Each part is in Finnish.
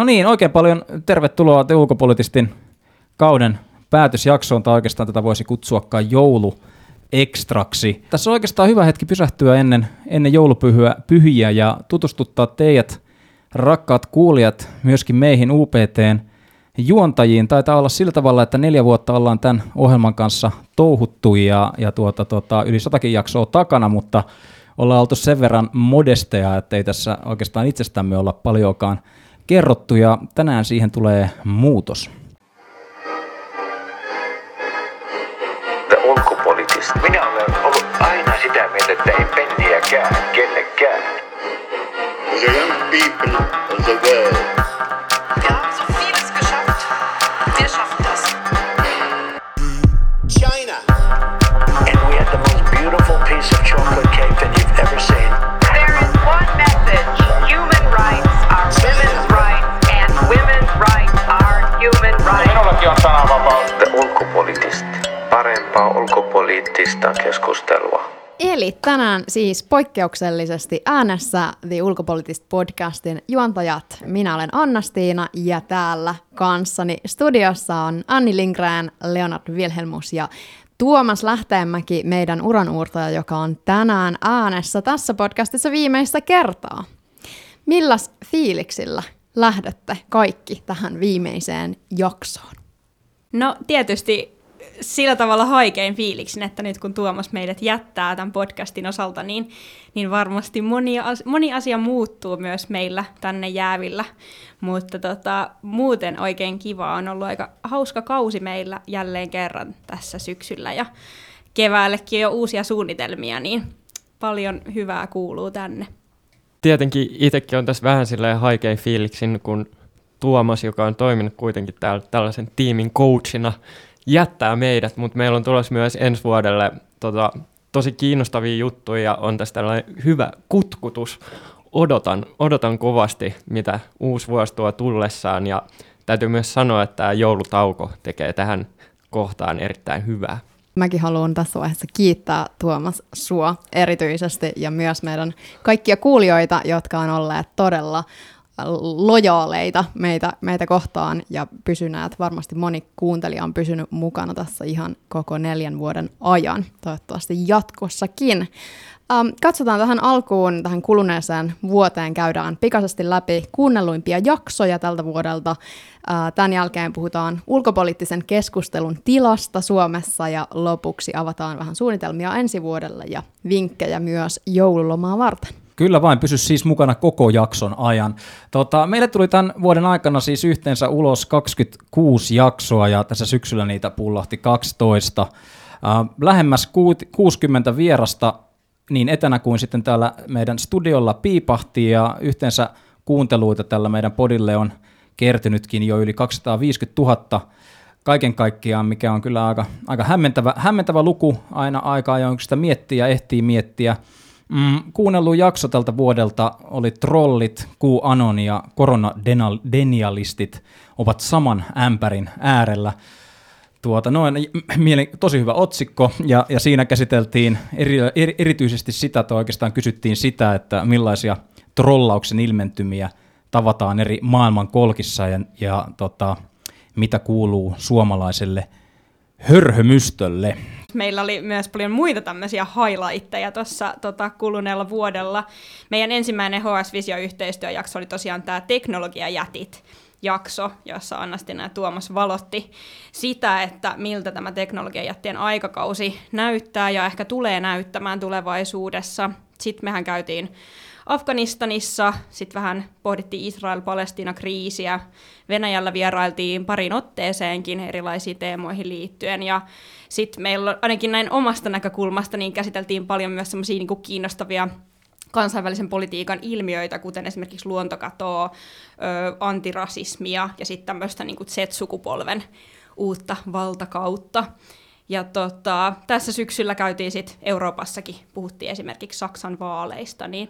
No niin, oikein paljon tervetuloa te ulkopolitistin kauden päätösjaksoon, tai oikeastaan tätä voisi kutsuakaan joulu ekstraksi. Tässä on oikeastaan hyvä hetki pysähtyä ennen, ennen joulupyhyä pyhiä ja tutustuttaa teidät, rakkaat kuulijat, myöskin meihin UPTn juontajiin. Taitaa olla sillä tavalla, että neljä vuotta ollaan tämän ohjelman kanssa touhuttu ja, ja tuota, tuota, yli satakin jaksoa takana, mutta ollaan oltu sen verran modesteja, että ei tässä oikeastaan itsestämme olla paljonkaan kerrottu ja tänään siihen tulee muutos. ulkopoliittista. Minä olen ollut aina sitä mieltä, että ei penniäkään kellekään. The young people of the world Parempaa ulkopoliittista keskustelua. Eli tänään siis poikkeuksellisesti äänessä The Ulkopoliittist podcastin juontajat. Minä olen Anna-Stiina ja täällä kanssani studiossa on Anni Lindgren, Leonard Wilhelmus ja Tuomas Lähteenmäki, meidän uranuurtaja, joka on tänään äänessä tässä podcastissa viimeistä kertaa. Milläs fiiliksillä lähdette kaikki tähän viimeiseen jaksoon? No tietysti sillä tavalla haikein fiiliksin, että nyt kun Tuomas meidät jättää tämän podcastin osalta, niin, niin varmasti moni, as, moni asia muuttuu myös meillä tänne jäävillä. Mutta tota, muuten oikein kiva on ollut aika hauska kausi meillä jälleen kerran tässä syksyllä ja keväällekin jo uusia suunnitelmia, niin paljon hyvää kuuluu tänne. tietenkin itsekin on tässä vähän silleen haikein fiiliksin, kun Tuomas, joka on toiminut kuitenkin täällä tällaisen tiimin coachina, jättää meidät, mutta meillä on tulossa myös ensi vuodelle tota, tosi kiinnostavia juttuja ja on tässä tällainen hyvä kutkutus. Odotan, odotan kovasti, mitä uusi vuosi tuo tullessaan ja täytyy myös sanoa, että tämä joulutauko tekee tähän kohtaan erittäin hyvää. Mäkin haluan tässä vaiheessa kiittää Tuomas sua erityisesti ja myös meidän kaikkia kuulijoita, jotka on olleet todella lojaaleita meitä, meitä kohtaan ja pysyneet. Varmasti moni kuuntelija on pysynyt mukana tässä ihan koko neljän vuoden ajan, toivottavasti jatkossakin. Ähm, katsotaan tähän alkuun, tähän kuluneeseen vuoteen käydään pikaisesti läpi kuunnelluimpia jaksoja tältä vuodelta. Äh, tämän jälkeen puhutaan ulkopoliittisen keskustelun tilasta Suomessa ja lopuksi avataan vähän suunnitelmia ensi vuodelle ja vinkkejä myös joululomaa varten. Kyllä vain, pysy siis mukana koko jakson ajan. Tota, meille tuli tämän vuoden aikana siis yhteensä ulos 26 jaksoa ja tässä syksyllä niitä pullahti 12. Äh, lähemmäs kuut- 60 vierasta niin etänä kuin sitten täällä meidän studiolla piipahti ja yhteensä kuunteluita tällä meidän podille on kertynytkin jo yli 250 000 kaiken kaikkiaan, mikä on kyllä aika, aika hämmentävä, hämmentävä luku aina aikaa, jonka sitä miettii ja ehtii miettiä. Mm, kuunnellut jakso tältä vuodelta oli Trollit, QAnon ja koronadenialistit ovat saman ämpärin äärellä. Tuota, noin, mieli, tosi hyvä otsikko, ja, ja siinä käsiteltiin eri, eri, erityisesti sitä, että oikeastaan kysyttiin sitä, että millaisia trollauksen ilmentymiä tavataan eri maailman kolkissa, ja, ja tota, mitä kuuluu suomalaiselle hörhömystölle. Meillä oli myös paljon muita tämmöisiä highlightteja tuossa tota, kuluneella vuodella. Meidän ensimmäinen HS Visio-yhteistyöjakso oli tosiaan tämä teknologiajätit jakso, jossa Annastina ja Tuomas valotti sitä, että miltä tämä teknologiajättien aikakausi näyttää ja ehkä tulee näyttämään tulevaisuudessa. Sitten mehän käytiin Afganistanissa, sitten vähän pohdittiin Israel-Palestina-kriisiä, Venäjällä vierailtiin parin otteeseenkin erilaisiin teemoihin liittyen, ja sitten meillä ainakin näin omasta näkökulmasta niin käsiteltiin paljon myös semmoisia niin kiinnostavia kansainvälisen politiikan ilmiöitä, kuten esimerkiksi luontokatoa, antirasismia ja sitten tämmöistä niin Z-sukupolven uutta valtakautta. Ja tota, tässä syksyllä käytiin sitten Euroopassakin, puhuttiin esimerkiksi Saksan vaaleista, niin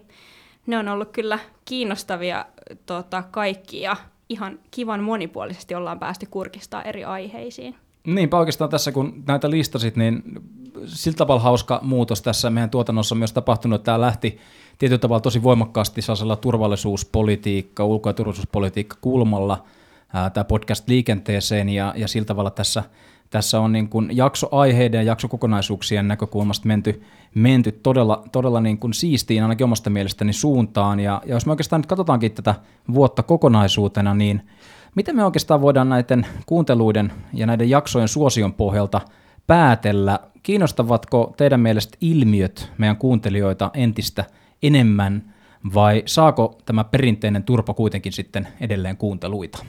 ne on ollut kyllä kiinnostavia tota, kaikki ja ihan kivan monipuolisesti ollaan päästy kurkistaa eri aiheisiin. Niinpä oikeastaan tässä, kun näitä listasit, niin sillä tavalla hauska muutos tässä meidän tuotannossa on myös tapahtunut, että tämä lähti tietyllä tavalla tosi voimakkaasti sellaisella turvallisuuspolitiikka, ulko- ja turvallisuuspolitiikka kulmalla tämä podcast liikenteeseen ja, ja sillä tavalla tässä, tässä on niin kuin jaksoaiheiden ja jaksokokonaisuuksien näkökulmasta menty, menty todella, todella niin kuin siistiin ainakin omasta mielestäni suuntaan ja, ja jos me oikeastaan nyt katsotaankin tätä vuotta kokonaisuutena, niin miten me oikeastaan voidaan näiden kuunteluiden ja näiden jaksojen suosion pohjalta päätellä, kiinnostavatko teidän mielestä ilmiöt meidän kuuntelijoita entistä enemmän vai saako tämä perinteinen turpa kuitenkin sitten edelleen kuunteluita?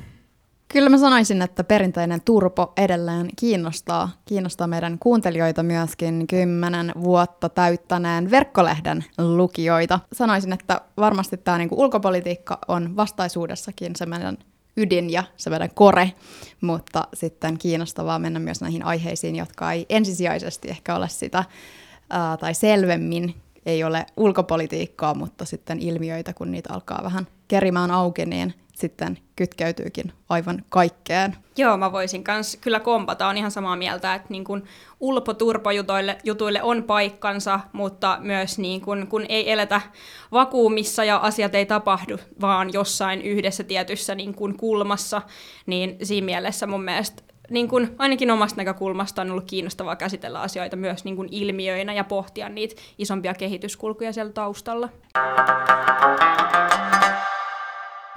Kyllä mä sanoisin, että perinteinen turpo edelleen kiinnostaa, kiinnostaa meidän kuuntelijoita myöskin kymmenen vuotta täyttäneen verkkolehden lukijoita. Sanoisin, että varmasti tämä niinku ulkopolitiikka on vastaisuudessakin se meidän ydin ja se meidän kore, mutta sitten kiinnostavaa mennä myös näihin aiheisiin, jotka ei ensisijaisesti ehkä ole sitä ää, tai selvemmin ei ole ulkopolitiikkaa, mutta sitten ilmiöitä, kun niitä alkaa vähän kerimään auki, niin sitten kytkeytyykin aivan kaikkeen. Joo, mä voisin kans kyllä kompata, on ihan samaa mieltä, että niin kun ulpoturpojutuille jutuille on paikkansa, mutta myös niin kun, kun ei eletä vakuumissa ja asiat ei tapahdu, vaan jossain yhdessä tietyssä niin kun kulmassa, niin siinä mielessä mun mielestä niin kun, ainakin omasta näkökulmasta on ollut kiinnostavaa käsitellä asioita myös niin kun ilmiöinä ja pohtia niitä isompia kehityskulkuja siellä taustalla.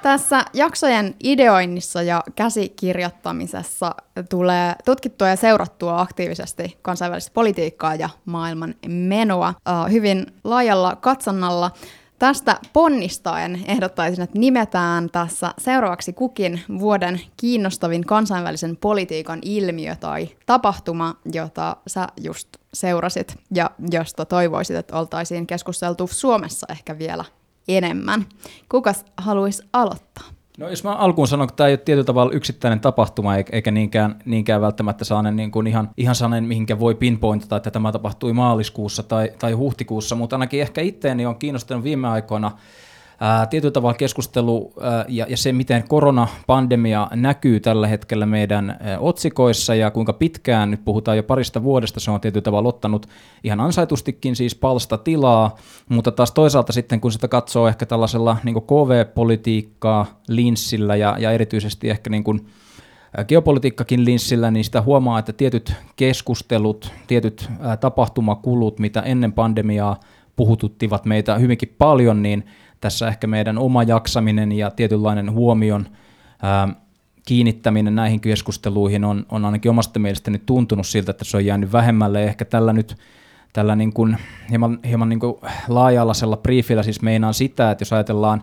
Tässä jaksojen ideoinnissa ja käsikirjoittamisessa tulee tutkittua ja seurattua aktiivisesti kansainvälistä politiikkaa ja maailman menoa uh, hyvin laajalla katsonnalla. Tästä ponnistaen ehdottaisin, että nimetään tässä seuraavaksi kukin vuoden kiinnostavin kansainvälisen politiikan ilmiö tai tapahtuma, jota sä just seurasit ja josta toivoisit, että oltaisiin keskusteltu Suomessa ehkä vielä enemmän. Kukas haluaisi aloittaa? No jos mä alkuun sanon, että tämä ei ole tietyllä tavalla yksittäinen tapahtuma, eikä niinkään, niinkään välttämättä sellainen niin kuin ihan, ihan sellainen, mihinkä voi pinpointata, että tämä tapahtui maaliskuussa tai, tai huhtikuussa, mutta ainakin ehkä itteeni on kiinnostanut viime aikoina tietyllä tavalla keskustelu ja, ja se, miten koronapandemia näkyy tällä hetkellä meidän otsikoissa ja kuinka pitkään, nyt puhutaan jo parista vuodesta, se on tietyllä tavalla ottanut ihan ansaitustikin siis palsta tilaa, mutta taas toisaalta sitten kun sitä katsoo ehkä tällaisella niin KV-politiikkaa linssillä ja, ja erityisesti ehkä niin kuin, geopolitiikkakin linssillä, niin sitä huomaa, että tietyt keskustelut, tietyt tapahtumakulut, mitä ennen pandemiaa puhututtivat meitä hyvinkin paljon, niin tässä ehkä meidän oma jaksaminen ja tietynlainen huomion ää, kiinnittäminen näihin keskusteluihin on, on ainakin omasta mielestäni tuntunut siltä, että se on jäänyt vähemmälle. Ehkä tällä nyt tällä niin kuin, hieman, hieman niin kuin laaja-alaisella briefillä siis meinaan sitä, että jos ajatellaan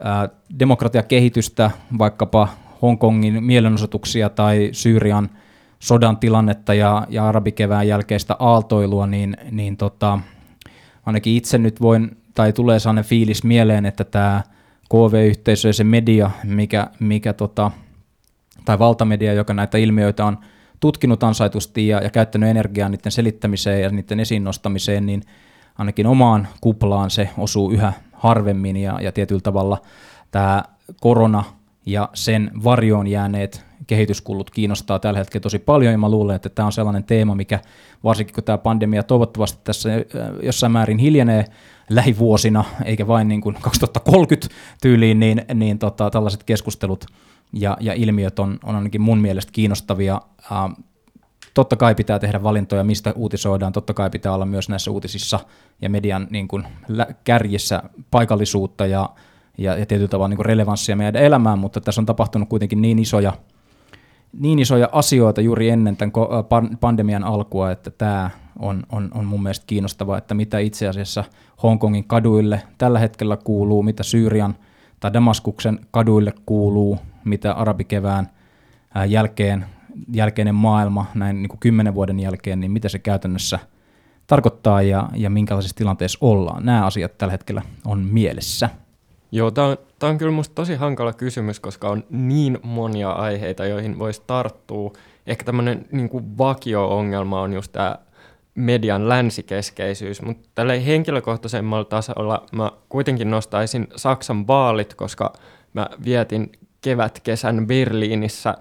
ää, demokratiakehitystä, vaikkapa Hongkongin mielenosoituksia tai Syyrian sodan tilannetta ja, ja arabikevään jälkeistä aaltoilua, niin, niin tota, ainakin itse nyt voin tai tulee sellainen fiilis mieleen, että tämä KV-yhteisö ja se media, mikä, mikä tota, tai valtamedia, joka näitä ilmiöitä on tutkinut ansaitusti ja, ja käyttänyt energiaa niiden selittämiseen ja niiden esiin nostamiseen, niin ainakin omaan kuplaan se osuu yhä harvemmin ja, ja tietyllä tavalla tämä korona ja sen varjoon jääneet kehityskulut kiinnostaa tällä hetkellä tosi paljon, ja mä luulen, että tämä on sellainen teema, mikä varsinkin kun tämä pandemia toivottavasti tässä jossain määrin hiljenee lähivuosina, eikä vain niin kuin 2030 tyyliin, niin, niin tota, tällaiset keskustelut ja, ja ilmiöt on, on ainakin mun mielestä kiinnostavia. Ähm, totta kai pitää tehdä valintoja, mistä uutisoidaan, totta kai pitää olla myös näissä uutisissa ja median niin kuin, kärjissä paikallisuutta ja, ja, ja tietyllä tavalla niin relevanssia meidän elämään, mutta tässä on tapahtunut kuitenkin niin isoja niin isoja asioita juuri ennen tämän pandemian alkua, että tämä on, on, on mun mielestä kiinnostavaa, että mitä itse asiassa Hongkongin kaduille tällä hetkellä kuuluu, mitä Syyrian tai Damaskuksen kaduille kuuluu, mitä arabikevään jälkeen, jälkeinen maailma näin niin kuin kymmenen vuoden jälkeen, niin mitä se käytännössä tarkoittaa ja, ja minkälaisessa tilanteessa ollaan. Nämä asiat tällä hetkellä on mielessä. Joo, tämä on, tää on kyllä musta tosi hankala kysymys, koska on niin monia aiheita, joihin voisi tarttua. Ehkä tämmöinen niin vakio-ongelma on just tämä median länsikeskeisyys, mutta tällä henkilökohtaisemmalla tasolla mä kuitenkin nostaisin Saksan vaalit, koska mä vietin kevät-kesän Berliinissä.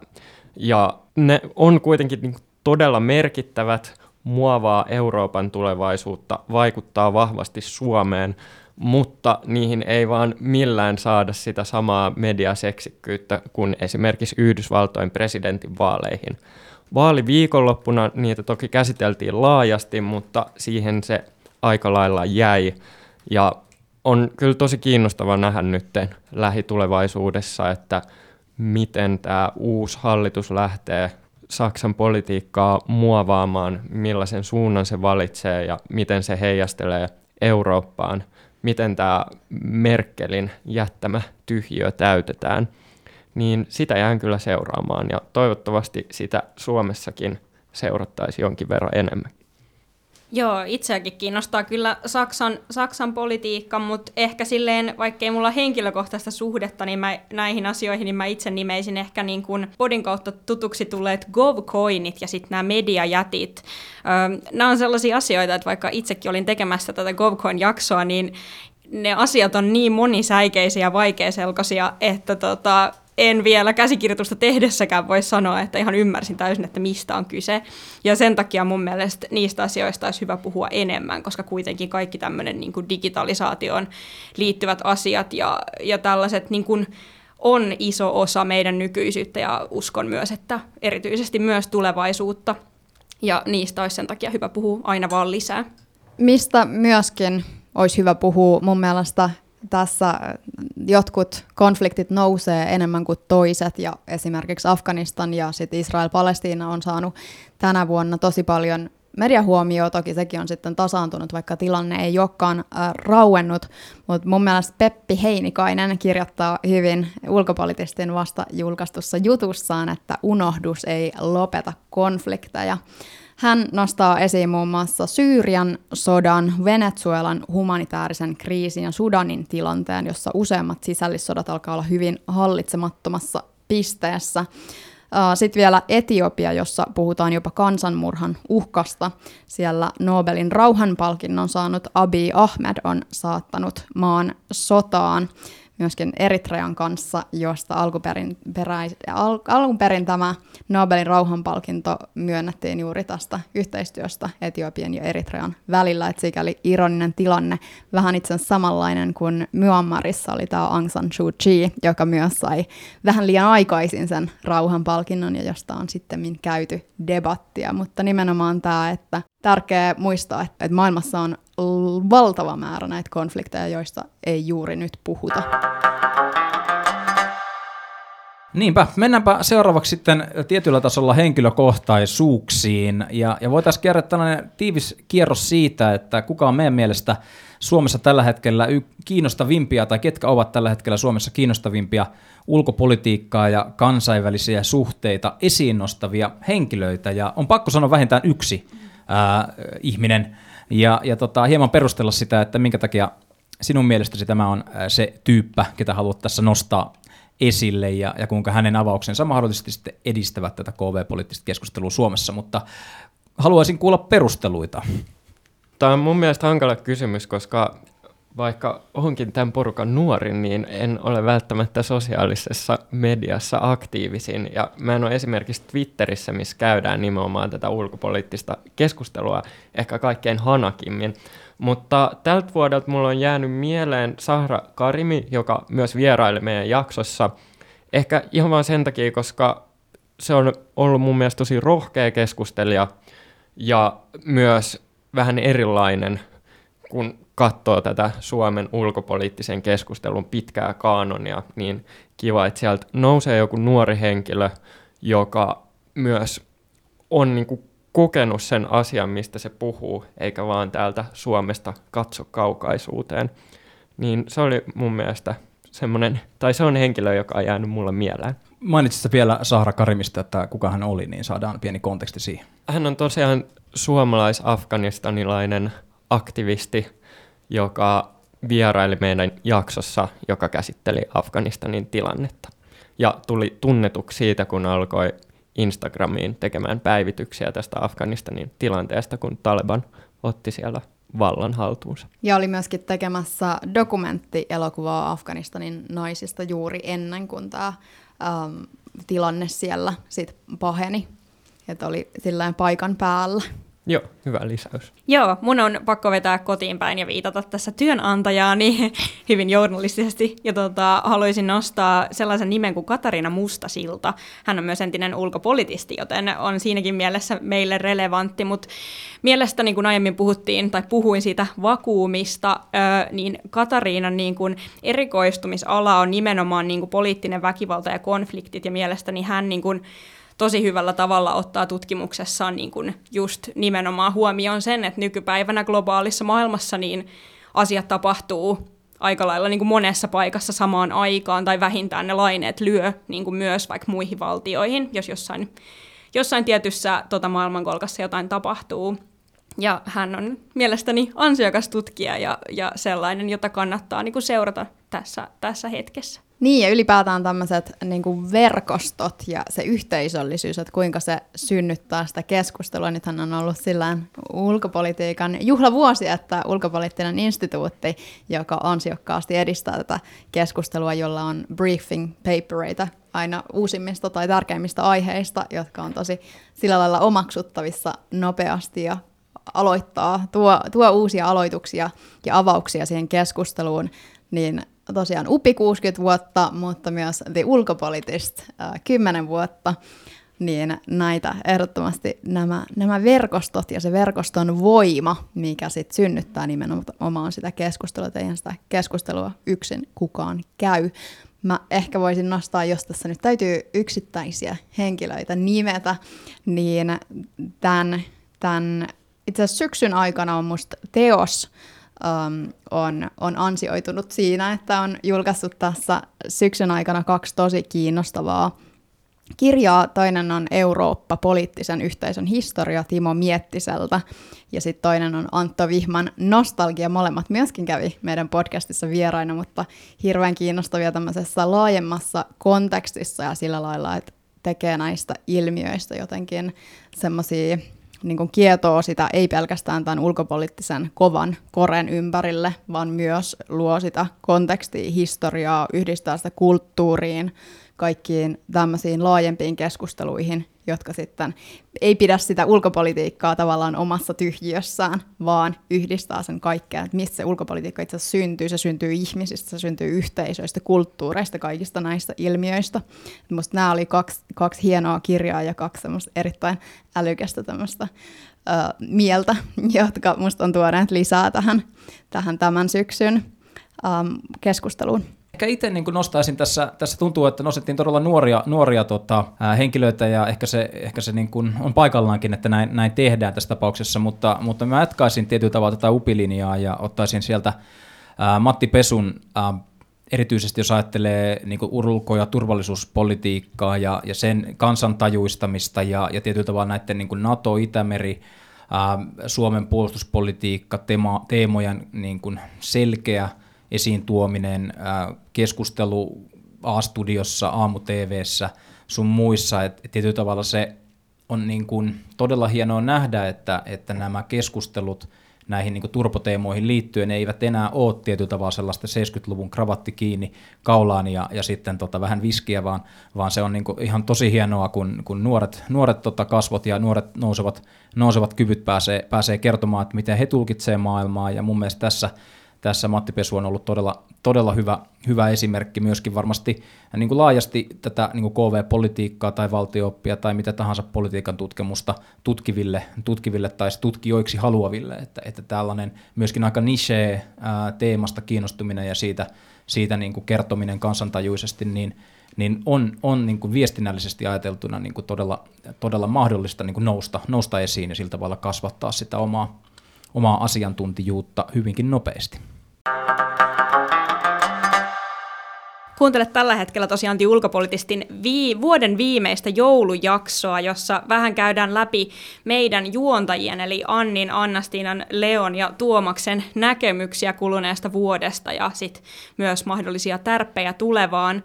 Ja ne on kuitenkin niin todella merkittävät, muovaa Euroopan tulevaisuutta, vaikuttaa vahvasti Suomeen, mutta niihin ei vaan millään saada sitä samaa mediaseksikkyyttä kuin esimerkiksi Yhdysvaltojen presidentin vaaleihin. Vaaliviikonloppuna niitä toki käsiteltiin laajasti, mutta siihen se aika lailla jäi. Ja on kyllä tosi kiinnostava nähdä nyt lähitulevaisuudessa, että miten tämä uusi hallitus lähtee Saksan politiikkaa muovaamaan, millaisen suunnan se valitsee ja miten se heijastelee Eurooppaan, miten tämä Merkelin jättämä tyhjiö täytetään, niin sitä jään kyllä seuraamaan ja toivottavasti sitä Suomessakin seurattaisi jonkin verran enemmän. Joo, itseäkin kiinnostaa kyllä Saksan, Saksan politiikka, mutta ehkä silleen, vaikkei mulla henkilökohtaista suhdetta niin mä, näihin asioihin, niin mä itse nimeisin ehkä niin kuin podin kautta tutuksi tulleet GovCoinit ja sitten nämä mediajätit. Öö, nämä on sellaisia asioita, että vaikka itsekin olin tekemässä tätä GovCoin-jaksoa, niin ne asiat on niin monisäikeisiä ja vaikeaselkoisia, että tota, en vielä käsikirjoitusta tehdessäkään voi sanoa, että ihan ymmärsin täysin, että mistä on kyse. Ja sen takia mun mielestä niistä asioista olisi hyvä puhua enemmän, koska kuitenkin kaikki tämmöinen niin kuin digitalisaatioon liittyvät asiat ja, ja tällaiset niin kuin on iso osa meidän nykyisyyttä ja uskon myös, että erityisesti myös tulevaisuutta. Ja niistä olisi sen takia hyvä puhua aina vaan lisää. Mistä myöskin olisi hyvä puhua mun mielestä tässä jotkut konfliktit nousee enemmän kuin toiset ja esimerkiksi Afganistan ja sitten Israel-Palestiina on saanut tänä vuonna tosi paljon mediahuomioon, toki sekin on sitten tasaantunut, vaikka tilanne ei olekaan äh, rauennut, mutta mun mielestä Peppi Heinikainen kirjoittaa hyvin ulkopolitistin vasta julkaistussa jutussaan, että unohdus ei lopeta konflikteja. Hän nostaa esiin muun muassa Syyrian sodan, Venezuelan humanitaarisen kriisin ja Sudanin tilanteen, jossa useimmat sisällissodat alkaa olla hyvin hallitsemattomassa pisteessä. Sitten vielä Etiopia, jossa puhutaan jopa kansanmurhan uhkasta. Siellä Nobelin rauhanpalkinnon saanut Abiy Ahmed on saattanut maan sotaan myöskin Eritrean kanssa, josta alkuperin, peräis, al, alkuperin tämä Nobelin rauhanpalkinto myönnettiin juuri tästä yhteistyöstä Etiopian ja Eritrean välillä, että sikäli ironinen tilanne, vähän itse samanlainen kuin Myanmarissa oli tämä Aung San Suu Kyi, joka myös sai vähän liian aikaisin sen rauhanpalkinnon ja josta on sitten käyty debattia, mutta nimenomaan tämä, että tärkeää muistaa, että maailmassa on valtava määrä näitä konflikteja, joista ei juuri nyt puhuta. Niinpä, mennäänpä seuraavaksi sitten tietyllä tasolla henkilökohtaisuuksiin, ja, ja voitaisiin käydä tällainen tiivis kierros siitä, että kuka on meidän mielestä Suomessa tällä hetkellä kiinnostavimpia, tai ketkä ovat tällä hetkellä Suomessa kiinnostavimpia ulkopolitiikkaa ja kansainvälisiä suhteita esiin nostavia henkilöitä, ja on pakko sanoa vähintään yksi ää, ihminen, ja, ja tota, hieman perustella sitä, että minkä takia sinun mielestäsi tämä on se tyyppä, ketä haluat tässä nostaa esille ja, ja kuinka hänen avauksensa mahdollisesti sitten edistävät tätä KV-poliittista keskustelua Suomessa, mutta haluaisin kuulla perusteluita. Tämä on mun mielestä hankala kysymys, koska vaikka onkin tämän porukan nuorin, niin en ole välttämättä sosiaalisessa mediassa aktiivisin. Ja mä en ole esimerkiksi Twitterissä, missä käydään nimenomaan tätä ulkopoliittista keskustelua ehkä kaikkein hanakimmin. Mutta tältä vuodelta mulla on jäänyt mieleen Sahra Karimi, joka myös vieraili meidän jaksossa. Ehkä ihan vain sen takia, koska se on ollut mun mielestä tosi rohkea keskustelija ja myös vähän erilainen, kun katsoo tätä Suomen ulkopoliittisen keskustelun pitkää kaanonia, niin kiva, että sieltä nousee joku nuori henkilö, joka myös on niin kuin kokenut sen asian, mistä se puhuu, eikä vaan täältä Suomesta katso kaukaisuuteen. Niin se oli mun mielestä semmoinen, tai se on henkilö, joka on jäänyt mulle mieleen. Mainitsit vielä Sahra Karimista, että kuka hän oli, niin saadaan pieni konteksti siihen. Hän on tosiaan suomalais-afganistanilainen aktivisti, joka vieraili meidän jaksossa, joka käsitteli Afganistanin tilannetta. Ja tuli tunnetuksi siitä, kun alkoi Instagramiin tekemään päivityksiä tästä Afganistanin tilanteesta, kun Taliban otti siellä vallan haltuunsa. Ja oli myöskin tekemässä dokumenttielokuvaa Afganistanin naisista juuri ennen kuin tämä ähm, tilanne siellä sit paheni. Että oli sillä paikan päällä. Joo, hyvä lisäys. Joo, mun on pakko vetää kotiin päin ja viitata tässä työnantajaani hyvin journalistisesti. Ja tota, haluaisin nostaa sellaisen nimen kuin Katariina Mustasilta. Hän on myös entinen ulkopolitisti, joten on siinäkin mielessä meille relevantti. Mutta mielestäni, kun aiemmin puhuttiin tai puhuin siitä vakuumista, niin Katariinan niin kuin erikoistumisala on nimenomaan niin kuin poliittinen väkivalta ja konfliktit. Ja mielestäni hän niin kuin tosi hyvällä tavalla ottaa tutkimuksessaan niin kuin just nimenomaan huomioon sen, että nykypäivänä globaalissa maailmassa niin asiat tapahtuu aika lailla niin kuin monessa paikassa samaan aikaan, tai vähintään ne laineet lyö niin kuin myös vaikka muihin valtioihin, jos jossain, jossain tietyssä tota, maailmankolkassa jotain tapahtuu. Ja hän on mielestäni ansiokas tutkija ja, ja sellainen, jota kannattaa niin kuin seurata tässä, tässä hetkessä. Niin, ja ylipäätään tämmöiset niin kuin verkostot ja se yhteisöllisyys, että kuinka se synnyttää sitä keskustelua. Nythän on ollut sillä ulkopolitiikan juhlavuosi, että ulkopoliittinen instituutti, joka ansiokkaasti edistää tätä keskustelua, jolla on briefing papereita aina uusimmista tai tärkeimmistä aiheista, jotka on tosi sillä lailla omaksuttavissa nopeasti ja aloittaa, tuo, tuo uusia aloituksia ja avauksia siihen keskusteluun, niin tosiaan UPI 60 vuotta, mutta myös The Ulkopolitist äh, 10 vuotta, niin näitä ehdottomasti nämä, nämä verkostot ja se verkoston voima, mikä sitten synnyttää nimenomaan sitä keskustelua, että eihän sitä keskustelua yksin kukaan käy. Mä ehkä voisin nostaa, jos tässä nyt täytyy yksittäisiä henkilöitä nimetä, niin tämän, tämän itse asiassa syksyn aikana on musta teos, um, on, on ansioitunut siinä, että on julkaissut tässä syksyn aikana kaksi tosi kiinnostavaa kirjaa. Toinen on Eurooppa, poliittisen yhteisön historia Timo Miettiseltä ja sitten toinen on Antto Vihman Nostalgia. Molemmat myöskin kävi meidän podcastissa vieraina, mutta hirveän kiinnostavia tämmöisessä laajemmassa kontekstissa ja sillä lailla, että tekee näistä ilmiöistä jotenkin semmoisia niin kuin kietoo sitä ei pelkästään tämän ulkopoliittisen kovan koren ympärille, vaan myös luo sitä kontekstia, historiaa, yhdistää sitä kulttuuriin, kaikkiin tämmöisiin laajempiin keskusteluihin, jotka sitten ei pidä sitä ulkopolitiikkaa tavallaan omassa tyhjiössään, vaan yhdistää sen kaikkea, että mistä se ulkopolitiikka itse asiassa syntyy. Se syntyy ihmisistä, se syntyy yhteisöistä, kulttuureista, kaikista näistä ilmiöistä. Minusta nämä oli kaksi, kaksi hienoa kirjaa ja kaksi erittäin älykästä tämmöistä ö, mieltä, jotka minusta on tuoneet lisää tähän, tähän tämän syksyn ö, keskusteluun. Ehkä itse niin nostaisin tässä, tässä tuntuu, että nostettiin todella nuoria, nuoria tota, ää, henkilöitä ja ehkä se, ehkä se niin kuin on paikallaankin, että näin, näin tehdään tässä tapauksessa, mutta, mutta mä jatkaisin tietyllä tavalla tätä upilinjaa ja ottaisin sieltä ää, Matti Pesun ää, erityisesti jos ajattelee niin ulko- ja turvallisuuspolitiikkaa ja, ja sen kansantajuistamista ja, ja tietyllä tavalla näiden niin NATO, Itämeri, ää, Suomen puolustuspolitiikka, teema, teemojen niin kuin selkeä – esiin tuominen, keskustelu A-studiossa, aamu-TVssä, sun muissa, että tietyllä tavalla se on niin kuin todella hienoa nähdä, että, että nämä keskustelut näihin niin turpoteemoihin liittyen eivät enää ole tietyllä tavalla sellaista 70-luvun kravatti kiinni kaulaan ja, ja sitten tota vähän viskiä, vaan, vaan se on niin ihan tosi hienoa, kun, kun nuoret, nuoret tota kasvot ja nuoret nousevat, nousevat kyvyt pääsee, pääsee kertomaan, että miten he tulkitsevat maailmaa. Ja mun mielestä tässä tässä Matti Pesu on ollut todella, todella hyvä, hyvä esimerkki myöskin varmasti niin kuin laajasti tätä niin kuin KV-politiikkaa tai valtiooppia tai mitä tahansa politiikan tutkimusta tutkiville, tutkiville tai tutkijoiksi haluaville, että, että tällainen myöskin aika niche teemasta kiinnostuminen ja siitä, siitä niin kuin kertominen kansantajuisesti, niin, niin on, on niin kuin viestinnällisesti ajateltuna niin kuin todella, todella mahdollista niin kuin nousta, nousta esiin ja sillä tavalla kasvattaa sitä omaa, omaa asiantuntijuutta hyvinkin nopeasti. Kuuntelet tällä hetkellä tosiaan ulkopolitistin vii- vuoden viimeistä joulujaksoa, jossa vähän käydään läpi meidän juontajien, eli Annin, Annastiinan, Leon ja Tuomaksen näkemyksiä kuluneesta vuodesta ja sitten myös mahdollisia tärppejä tulevaan.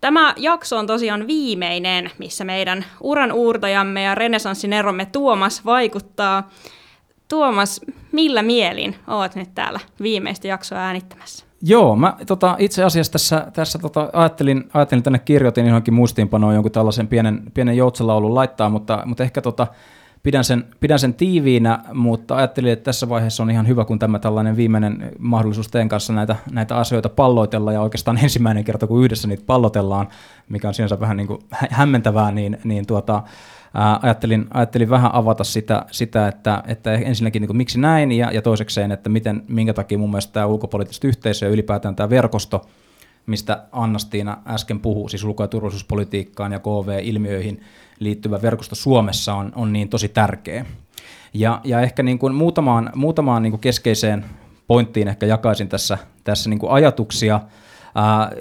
Tämä jakso on tosiaan viimeinen, missä meidän uran uurtajamme ja renesanssin eromme Tuomas vaikuttaa. Tuomas, millä mielin olet nyt täällä viimeistä jaksoa äänittämässä? Joo, mä tota, itse asiassa tässä, tässä tota, ajattelin, ajattelin tänne kirjoitin johonkin muistiinpanoon jonkun tällaisen pienen, pienen joutselaulun laittaa, mutta, mutta ehkä tota, pidän sen, pidän sen tiiviinä, mutta ajattelin, että tässä vaiheessa on ihan hyvä, kun tämä tällainen viimeinen mahdollisuus teidän kanssa näitä, näitä asioita palloitella, ja oikeastaan ensimmäinen kerta, kun yhdessä niitä pallotellaan, mikä on sinänsä vähän niin kuin hä- hämmentävää, niin, niin tuota, ajattelin, ajattelin vähän avata sitä, sitä että, että ensinnäkin niin kuin, miksi näin, ja, ja toisekseen, että miten, minkä takia mun mielestä tämä ulkopoliittista yhteisö ja ylipäätään tämä verkosto, mistä Anna-Stiina äsken puhuu, siis ulko- ja turvallisuuspolitiikkaan ja KV-ilmiöihin liittyvä verkosto Suomessa on, on niin tosi tärkeä. Ja, ja ehkä niin kuin muutamaan, muutamaan niin kuin keskeiseen pointtiin ehkä jakaisin tässä, tässä niin kuin ajatuksia.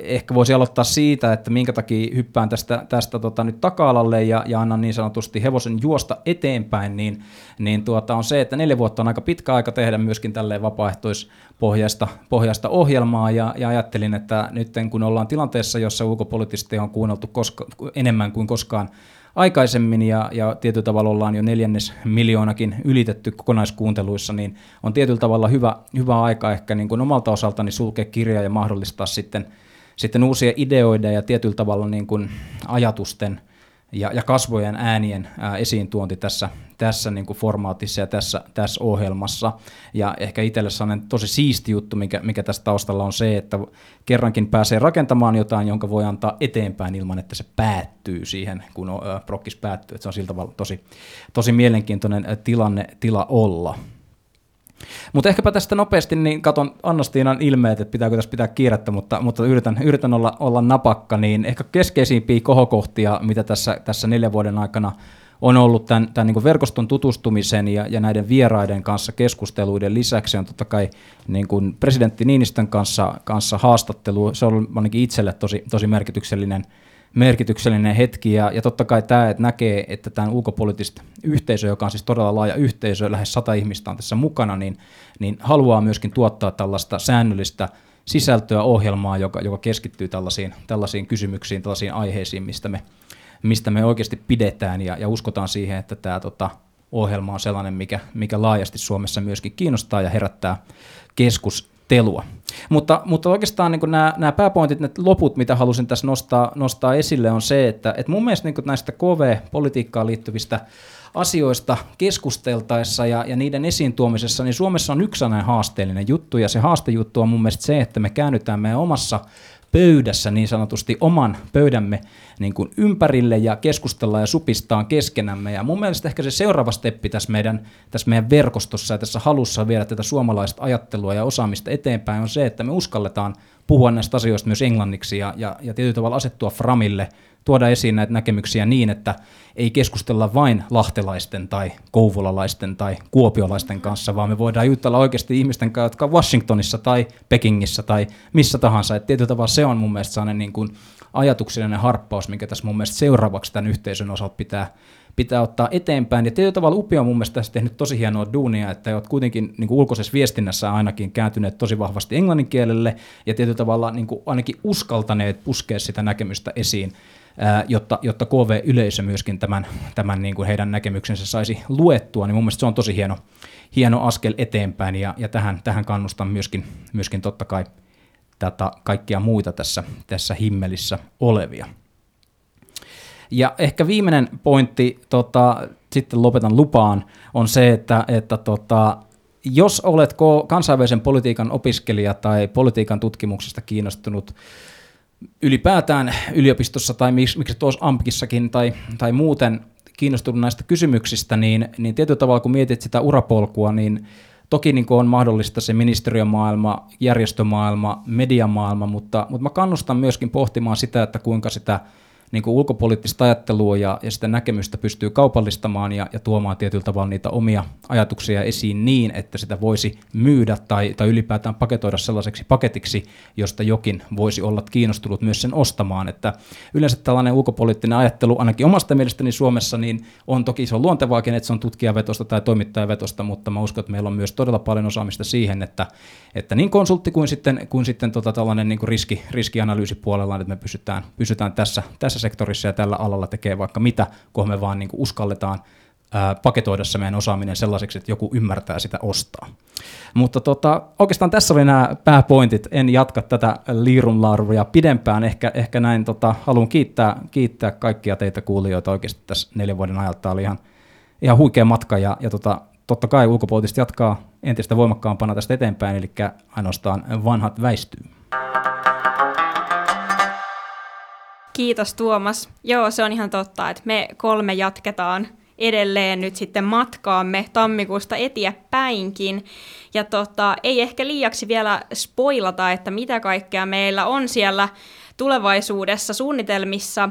Ehkä voisi aloittaa siitä, että minkä takia hyppään tästä, tästä tota nyt taka-alalle ja, ja annan niin sanotusti hevosen juosta eteenpäin, niin, niin tuota on se, että neljä vuotta on aika pitkä aika tehdä myöskin tälleen vapaaehtoispohjaista pohjaista ohjelmaa. Ja, ja ajattelin, että nyt kun ollaan tilanteessa, jossa ulkopoliittisesti on kuunneltu koska, enemmän kuin koskaan aikaisemmin ja, ja tietyllä tavalla ollaan jo neljännes miljoonakin ylitetty kokonaiskuunteluissa, niin on tietyllä tavalla hyvä, hyvä aika ehkä niin kuin omalta osaltani sulkea kirjaa ja mahdollistaa sitten, sitten uusia ideoiden ja tietyllä tavalla niin kuin ajatusten ja, ja kasvojen äänien ää, esiintuonti tässä, tässä niin kuin formaatissa ja tässä, tässä ohjelmassa. Ja ehkä itselle sellainen tosi siisti juttu, mikä, mikä tässä taustalla on se, että kerrankin pääsee rakentamaan jotain, jonka voi antaa eteenpäin ilman, että se päättyy siihen, kun prokkis päättyy. Että se on sillä tavalla tosi, tosi mielenkiintoinen tilanne, tila olla. Mutta ehkäpä tästä nopeasti, niin katon Annastiinan ilmeet, että pitääkö tässä pitää kiirettä, mutta, mutta yritän, yritän olla, olla napakka, niin ehkä keskeisimpiä kohokohtia, mitä tässä, tässä neljän vuoden aikana on ollut tämän, tämän niin verkoston tutustumisen ja, ja näiden vieraiden kanssa keskusteluiden lisäksi on totta kai niin kuin presidentti Niinistön kanssa, kanssa haastattelu. Se on ainakin itselle tosi, tosi merkityksellinen merkityksellinen hetki ja, ja totta kai tämä, että näkee, että tämän ulkopoliittista yhteisö, joka on siis todella laaja yhteisö, lähes sata ihmistä on tässä mukana, niin, niin haluaa myöskin tuottaa tällaista säännöllistä sisältöä, ohjelmaa, joka, joka keskittyy tällaisiin, tällaisiin kysymyksiin, tällaisiin aiheisiin, mistä me, mistä me oikeasti pidetään ja, ja uskotaan siihen, että tämä tota, ohjelma on sellainen, mikä, mikä laajasti Suomessa myöskin kiinnostaa ja herättää keskustelua. Mutta, mutta oikeastaan niin nämä, nämä pääpointit, ne loput, mitä halusin tässä nostaa, nostaa esille, on se, että, että mun mielestä niin näistä KV-politiikkaan liittyvistä asioista keskusteltaessa ja, ja niiden esiin tuomisessa, niin Suomessa on yksi haasteellinen juttu, ja se haastejuttu on mun mielestä se, että me käännytään meidän omassa pöydässä niin sanotusti oman pöydämme niin kuin ympärille ja keskustellaan ja supistaan keskenämme. Ja mun mielestä ehkä se seuraava steppi tässä meidän, tässä meidän verkostossa ja tässä halussa viedä tätä suomalaista ajattelua ja osaamista eteenpäin on se, että me uskalletaan puhua näistä asioista myös englanniksi ja, ja, ja tietyllä tavalla asettua framille, tuoda esiin näitä näkemyksiä niin, että ei keskustella vain lahtelaisten tai kouvolalaisten tai kuopiolaisten kanssa, vaan me voidaan jutella oikeasti ihmisten kanssa, jotka on Washingtonissa tai Pekingissä tai missä tahansa. Et tietyllä tavalla se on mun mielestä sellainen niin kuin ajatuksellinen harppaus, mikä tässä mun mielestä seuraavaksi tämän yhteisön osalta pitää, pitää ottaa eteenpäin. Ja tietyllä tavalla Upio on mun mielestä tässä tehnyt tosi hienoa duunia, että olet kuitenkin niin kuin ulkoisessa viestinnässä ainakin kääntyneet tosi vahvasti englannin kielelle ja tietyllä tavalla niin kuin ainakin uskaltaneet puskea sitä näkemystä esiin jotta, jotta KV-yleisö myöskin tämän, tämän niin kuin heidän näkemyksensä saisi luettua, niin mun mielestä se on tosi hieno, hieno askel eteenpäin, ja, ja tähän, tähän kannustan myöskin, myöskin totta kai tätä kaikkia muita tässä, tässä himmelissä olevia. Ja ehkä viimeinen pointti, tota, sitten lopetan lupaan, on se, että, että tota, jos olet kansainvälisen politiikan opiskelija tai politiikan tutkimuksesta kiinnostunut, ylipäätään yliopistossa tai miksi, tuossa AMPKissakin tai, tai muuten kiinnostunut näistä kysymyksistä, niin, niin tietyllä tavalla kun mietit sitä urapolkua, niin toki niin on mahdollista se ministeriömaailma, järjestömaailma, mediamaailma, mutta, mutta mä kannustan myöskin pohtimaan sitä, että kuinka sitä niin kuin ulkopoliittista ajattelua ja, ja sitä näkemystä pystyy kaupallistamaan ja, ja tuomaan tietyllä tavalla niitä omia ajatuksia esiin niin, että sitä voisi myydä tai, tai ylipäätään paketoida sellaiseksi paketiksi, josta jokin voisi olla kiinnostunut myös sen ostamaan. Että yleensä tällainen ulkopoliittinen ajattelu, ainakin omasta mielestäni Suomessa, niin on toki se on luontevaakin, että se on tutkijavetosta tai toimittajavetosta, mutta mä uskon, että meillä on myös todella paljon osaamista siihen, että, että niin konsultti kuin sitten, kuin sitten tota tällainen niin kuin riski, riskianalyysipuolella, että me pysytään, pysytään tässä, tässä tässä sektorissa ja tällä alalla tekee vaikka mitä, kun me vaan niin kuin uskalletaan paketoida se meidän osaaminen sellaiseksi, että joku ymmärtää sitä ostaa. Mutta tota, oikeastaan tässä oli nämä pääpointit. En jatka tätä liirunlarvia pidempään. Ehkä, ehkä näin tota, haluan kiittää, kiittää kaikkia teitä kuulijoita oikeasti tässä neljän vuoden ajalta. Tämä oli ihan, ihan huikea matka ja, ja tota, totta kai ulkopoliittisesti jatkaa entistä voimakkaampana tästä eteenpäin, eli ainoastaan vanhat väistyy. Kiitos Tuomas. Joo, se on ihan totta, että me kolme jatketaan edelleen nyt sitten matkaamme tammikuusta eteenpäinkin. Ja tota, ei ehkä liiaksi vielä spoilata, että mitä kaikkea meillä on siellä tulevaisuudessa suunnitelmissa.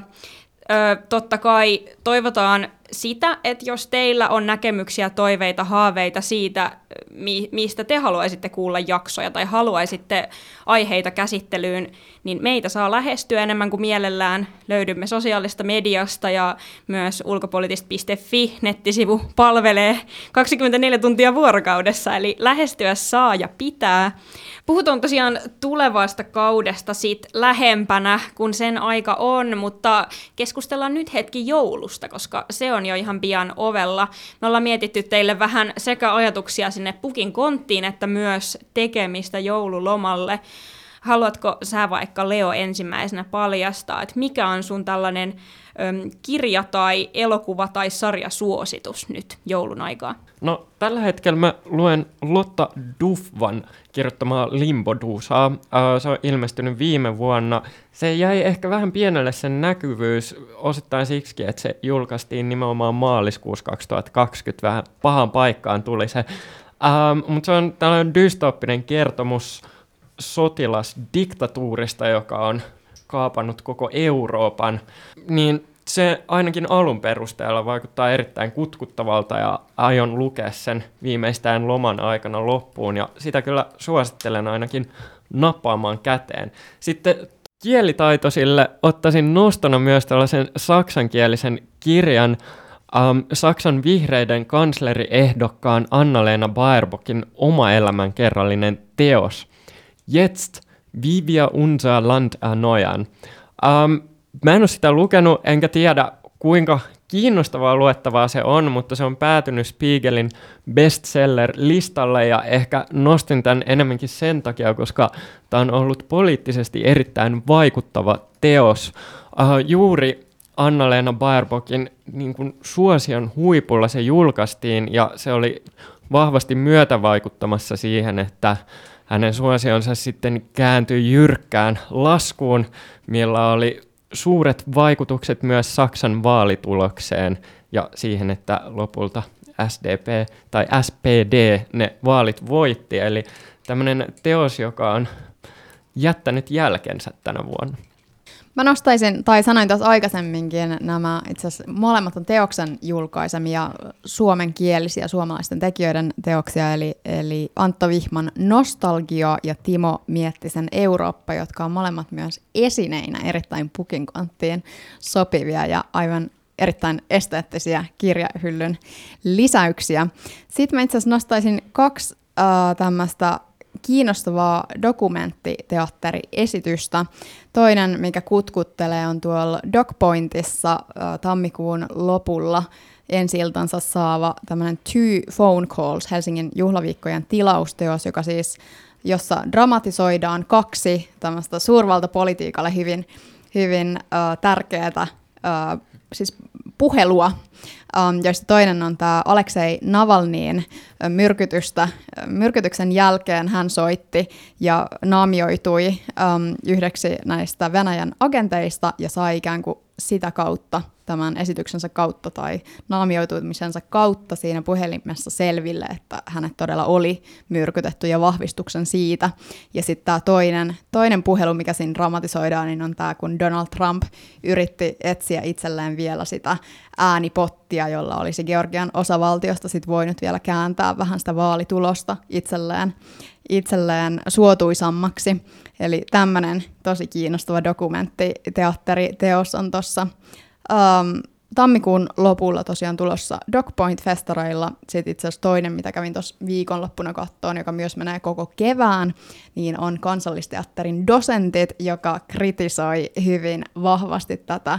Ö, totta kai toivotaan sitä, että jos teillä on näkemyksiä, toiveita, haaveita siitä, mi- mistä te haluaisitte kuulla jaksoja tai haluaisitte aiheita käsittelyyn, niin meitä saa lähestyä enemmän kuin mielellään. Löydymme sosiaalista mediasta ja myös ulkopolitist.fi nettisivu palvelee 24 tuntia vuorokaudessa, eli lähestyä saa ja pitää. Puhutaan tosiaan tulevasta kaudesta sit lähempänä, kun sen aika on, mutta keskustellaan nyt hetki joulusta, koska se on jo ihan pian ovella. Me ollaan mietitty teille vähän sekä ajatuksia sinne pukin konttiin, että myös tekemistä joululomalle. Haluatko sä vaikka Leo ensimmäisenä paljastaa, että mikä on sun tällainen öm, kirja tai elokuva tai sarjasuositus nyt joulun aikaa? No tällä hetkellä mä luen Lotta Duffvan kirjoittamaa Limbo-duusaa. Äh, se on ilmestynyt viime vuonna. Se jäi ehkä vähän pienelle sen näkyvyys osittain siksi, että se julkaistiin nimenomaan maaliskuussa 2020. Vähän pahan paikkaan tuli se. Ähm, Mutta se on tällainen dystoppinen kertomus sotilasdiktatuurista, joka on kaapannut koko Euroopan. Niin se ainakin alun perusteella vaikuttaa erittäin kutkuttavalta ja aion lukea sen viimeistään loman aikana loppuun ja sitä kyllä suosittelen ainakin nappaamaan käteen. Sitten kielitaitoisille ottaisin nostona myös tällaisen saksankielisen kirjan um, Saksan vihreiden kansleriehdokkaan Anna-Leena Baerbockin oma elämän kerrallinen teos. Jetzt, wie wir unser Land erneuern. Um, mä en ole sitä lukenut, enkä tiedä kuinka kiinnostavaa luettavaa se on, mutta se on päätynyt Spiegelin bestseller-listalle ja ehkä nostin tämän enemmänkin sen takia, koska tämä on ollut poliittisesti erittäin vaikuttava teos. Uh, juuri Anna-Leena Baerbockin niin kuin suosion huipulla se julkaistiin ja se oli vahvasti myötävaikuttamassa siihen, että hänen suosionsa sitten kääntyi jyrkkään laskuun, millä oli suuret vaikutukset myös Saksan vaalitulokseen ja siihen, että lopulta SDP tai SPD ne vaalit voitti. Eli tämmöinen teos, joka on jättänyt jälkensä tänä vuonna. Mä nostaisin, tai sanoin tuossa aikaisemminkin, nämä itse asiassa molemmat on teoksen julkaisemia suomenkielisiä suomalaisten tekijöiden teoksia, eli, eli Antto Vihman Nostalgia ja Timo Miettisen Eurooppa, jotka on molemmat myös esineinä erittäin pukinkanttiin sopivia ja aivan erittäin esteettisiä kirjahyllyn lisäyksiä. Sitten mä itse asiassa nostaisin kaksi äh, tämmöistä kiinnostavaa dokumenttiteatteriesitystä. Toinen, mikä kutkuttelee, on tuolla Dogpointissa äh, tammikuun lopulla ensi saava tämmöinen Two Phone Calls Helsingin juhlaviikkojen tilausteos, joka siis, jossa dramatisoidaan kaksi tämmöistä suurvaltapolitiikalle hyvin, hyvin äh, tärkeää äh, siis puhelua, um, joista toinen on tämä Aleksei Navalniin myrkytystä. Myrkytyksen jälkeen hän soitti ja naamioitui um, yhdeksi näistä Venäjän agenteista ja sai ikään kuin sitä kautta tämän esityksensä kautta tai naamioitumisensa kautta siinä puhelimessa selville, että hänet todella oli myrkytetty ja vahvistuksen siitä. Ja sitten tämä toinen, toinen puhelu, mikä siinä dramatisoidaan, niin on tämä, kun Donald Trump yritti etsiä itselleen vielä sitä äänipottia, jolla olisi Georgian osavaltiosta sit voinut vielä kääntää vähän sitä vaalitulosta itselleen, itselleen suotuisammaksi. Eli tämmöinen tosi kiinnostava dokumentti, teatteriteos on tuossa Um, tammikuun lopulla tosiaan tulossa Dogpoint-festareilla. Sitten itse asiassa toinen, mitä kävin tuossa viikonloppuna kattoon, joka myös menee koko kevään, niin on kansallisteatterin dosentit, joka kritisoi hyvin vahvasti tätä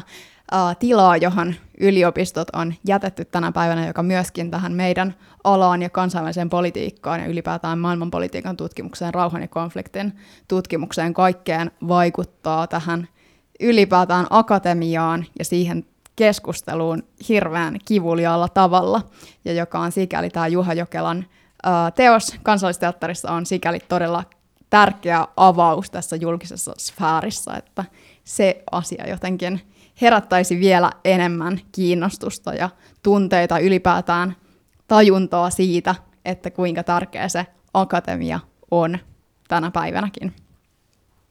uh, tilaa, johon yliopistot on jätetty tänä päivänä, joka myöskin tähän meidän alaan ja kansainväliseen politiikkaan ja ylipäätään maailmanpolitiikan tutkimukseen, rauhan ja konfliktin tutkimukseen kaikkeen vaikuttaa tähän ylipäätään akatemiaan ja siihen keskusteluun hirveän kivuliaalla tavalla, ja joka on sikäli tämä Juha Jokelan ää, teos kansallisteatterissa on sikäli todella tärkeä avaus tässä julkisessa sfäärissä, että se asia jotenkin herättäisi vielä enemmän kiinnostusta ja tunteita ylipäätään tajuntoa siitä, että kuinka tärkeä se akatemia on tänä päivänäkin.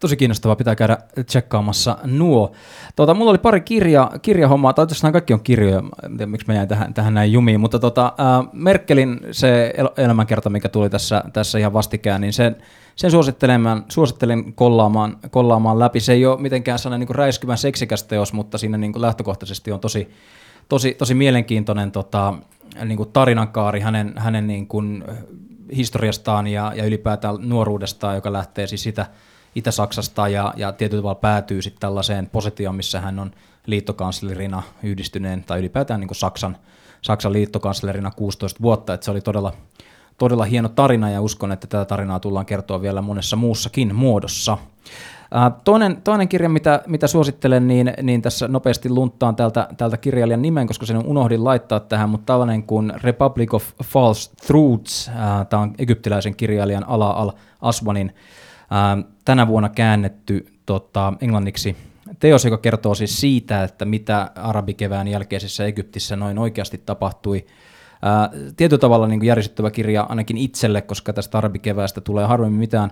Tosi kiinnostavaa, pitää käydä tsekkaamassa nuo. Tuota, mulla oli pari kirja, kirjahommaa, tai oikeastaan kaikki on kirjoja, en tiedä miksi mä jäin tähän, tähän näin jumiin, mutta tota, äh, Merkelin se el- elämänkerta, mikä tuli tässä, tässä ihan vastikään, niin sen, sen suosittelen, suosittelen kollaamaan, kollaamaan läpi. Se ei ole mitenkään sellainen niin räiskyvän seksikäs teos, mutta siinä niin kuin lähtökohtaisesti on tosi, tosi, tosi mielenkiintoinen tota, niin kuin tarinankaari hänen, hänen niin kuin historiastaan ja, ja ylipäätään nuoruudestaan, joka lähtee siis sitä Itä-Saksasta ja, ja tietyllä tavalla päätyy sitten tällaiseen positioon, missä hän on liittokanslerina yhdistyneen tai ylipäätään niin Saksan, Saksan liittokanslerina 16 vuotta, että se oli todella, todella hieno tarina ja uskon, että tätä tarinaa tullaan kertoa vielä monessa muussakin muodossa. Toinen, toinen kirja, mitä, mitä suosittelen, niin, niin tässä nopeasti lunttaan tältä, tältä kirjailijan nimen, koska sen unohdin laittaa tähän, mutta tällainen kuin Republic of False Truths, tämä on egyptiläisen kirjailijan Ala al-Aswanin ää, tänä vuonna käännetty tota, englanniksi teos, joka kertoo siis siitä, että mitä arabikevään jälkeisessä Egyptissä noin oikeasti tapahtui. Ää, tietyllä tavalla niin järisyttävä kirja ainakin itselle, koska tästä arabikeväästä tulee harvemmin mitään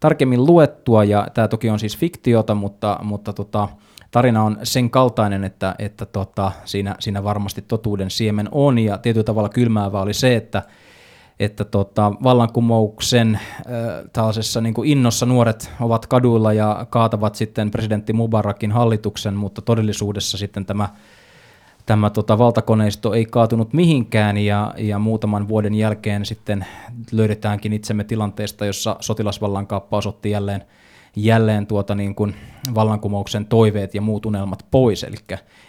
tarkemmin luettua, ja tämä toki on siis fiktiota, mutta, mutta tota, tarina on sen kaltainen, että, että tota, siinä, siinä varmasti totuuden siemen on, ja tietyllä tavalla kylmäävää oli se, että että tota, vallankumouksen äh, tällaisessa niin kuin innossa nuoret ovat kaduilla ja kaatavat sitten presidentti Mubarakin hallituksen, mutta todellisuudessa sitten tämä, tämä tota, valtakoneisto ei kaatunut mihinkään ja, ja muutaman vuoden jälkeen sitten löydetäänkin itsemme tilanteesta, jossa sotilasvallankaappaus otti jälleen, jälleen tuota niin kuin vallankumouksen toiveet ja muut unelmat pois, eli,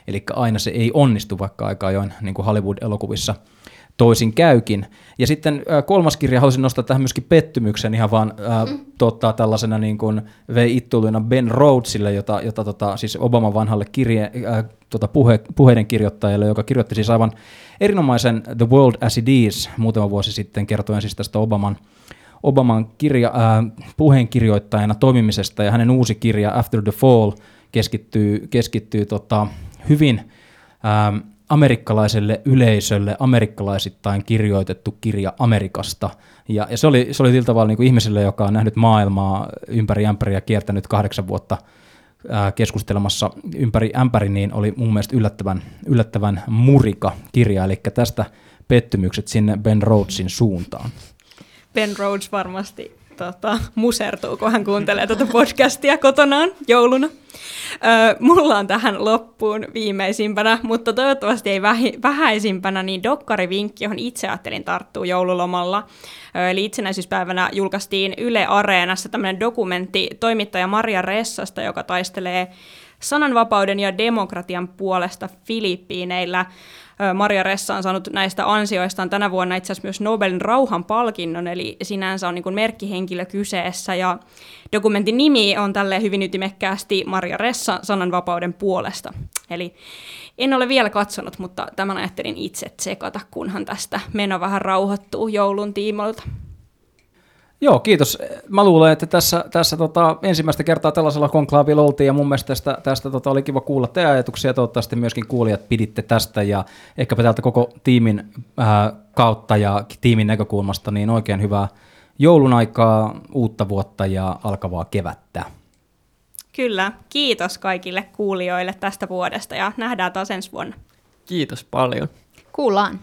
eli aina se ei onnistu, vaikka aika ajoin niin kuin Hollywood-elokuvissa toisin käykin. Ja sitten kolmas kirja, haluaisin nostaa tähän myöskin pettymyksen ihan vaan äh, mm. tota, tällaisena niin kuin vei ittuluina Ben Rhodesille, jota, jota tota, siis Obaman vanhalle kirje, äh, tota, puhe, puheiden kirjoittajalle, joka kirjoitti siis aivan erinomaisen The World as It Is muutama vuosi sitten kertoen siis tästä Obaman Obaman kirja, äh, puheenkirjoittajana toimimisesta ja hänen uusi kirja After the Fall keskittyy, keskittyy tota, hyvin ähm, amerikkalaiselle yleisölle amerikkalaisittain kirjoitettu kirja Amerikasta. Ja, ja se oli, se oli sillä tavalla niin kuin ihmiselle, joka on nähnyt maailmaa ympäri ämpäri ja kiertänyt kahdeksan vuotta ää, keskustelemassa ympäri ämpäri, niin oli mun mielestä yllättävän, yllättävän murika kirja, eli tästä pettymykset sinne Ben Rhodesin suuntaan. Ben Rhodes varmasti tota, musertuu, kun hän kuuntelee tätä podcastia kotonaan jouluna. Ö, mulla on tähän loppuun viimeisimpänä, mutta toivottavasti ei vähi, vähäisimpänä, niin dokkarivinkki, johon itse ajattelin tarttua joululomalla. Ö, eli itsenäisyyspäivänä julkaistiin Yle Areenassa tämmöinen dokumentti toimittaja Maria Ressasta, joka taistelee sananvapauden ja demokratian puolesta Filippiineillä. Maria Ressa on saanut näistä ansioistaan tänä vuonna itse asiassa myös Nobelin rauhanpalkinnon, eli sinänsä on niin kuin merkkihenkilö kyseessä, ja dokumentin nimi on tälle hyvin ytimekkäästi Maria Ressa sananvapauden puolesta. Eli en ole vielä katsonut, mutta tämän ajattelin itse tsekata, kunhan tästä meno vähän rauhoittuu joulun tiimoilta. Joo, kiitos. Mä luulen, että tässä, tässä tota, ensimmäistä kertaa tällaisella konklaavilla oltiin ja mun mielestä tästä, tästä tota, oli kiva kuulla teidän ajatuksia. Toivottavasti myöskin kuulijat piditte tästä ja ehkäpä täältä koko tiimin ää, kautta ja tiimin näkökulmasta niin oikein hyvää joulun aikaa, uutta vuotta ja alkavaa kevättä. Kyllä, kiitos kaikille kuulijoille tästä vuodesta ja nähdään taas ensi vuonna. Kiitos paljon. Kuullaan.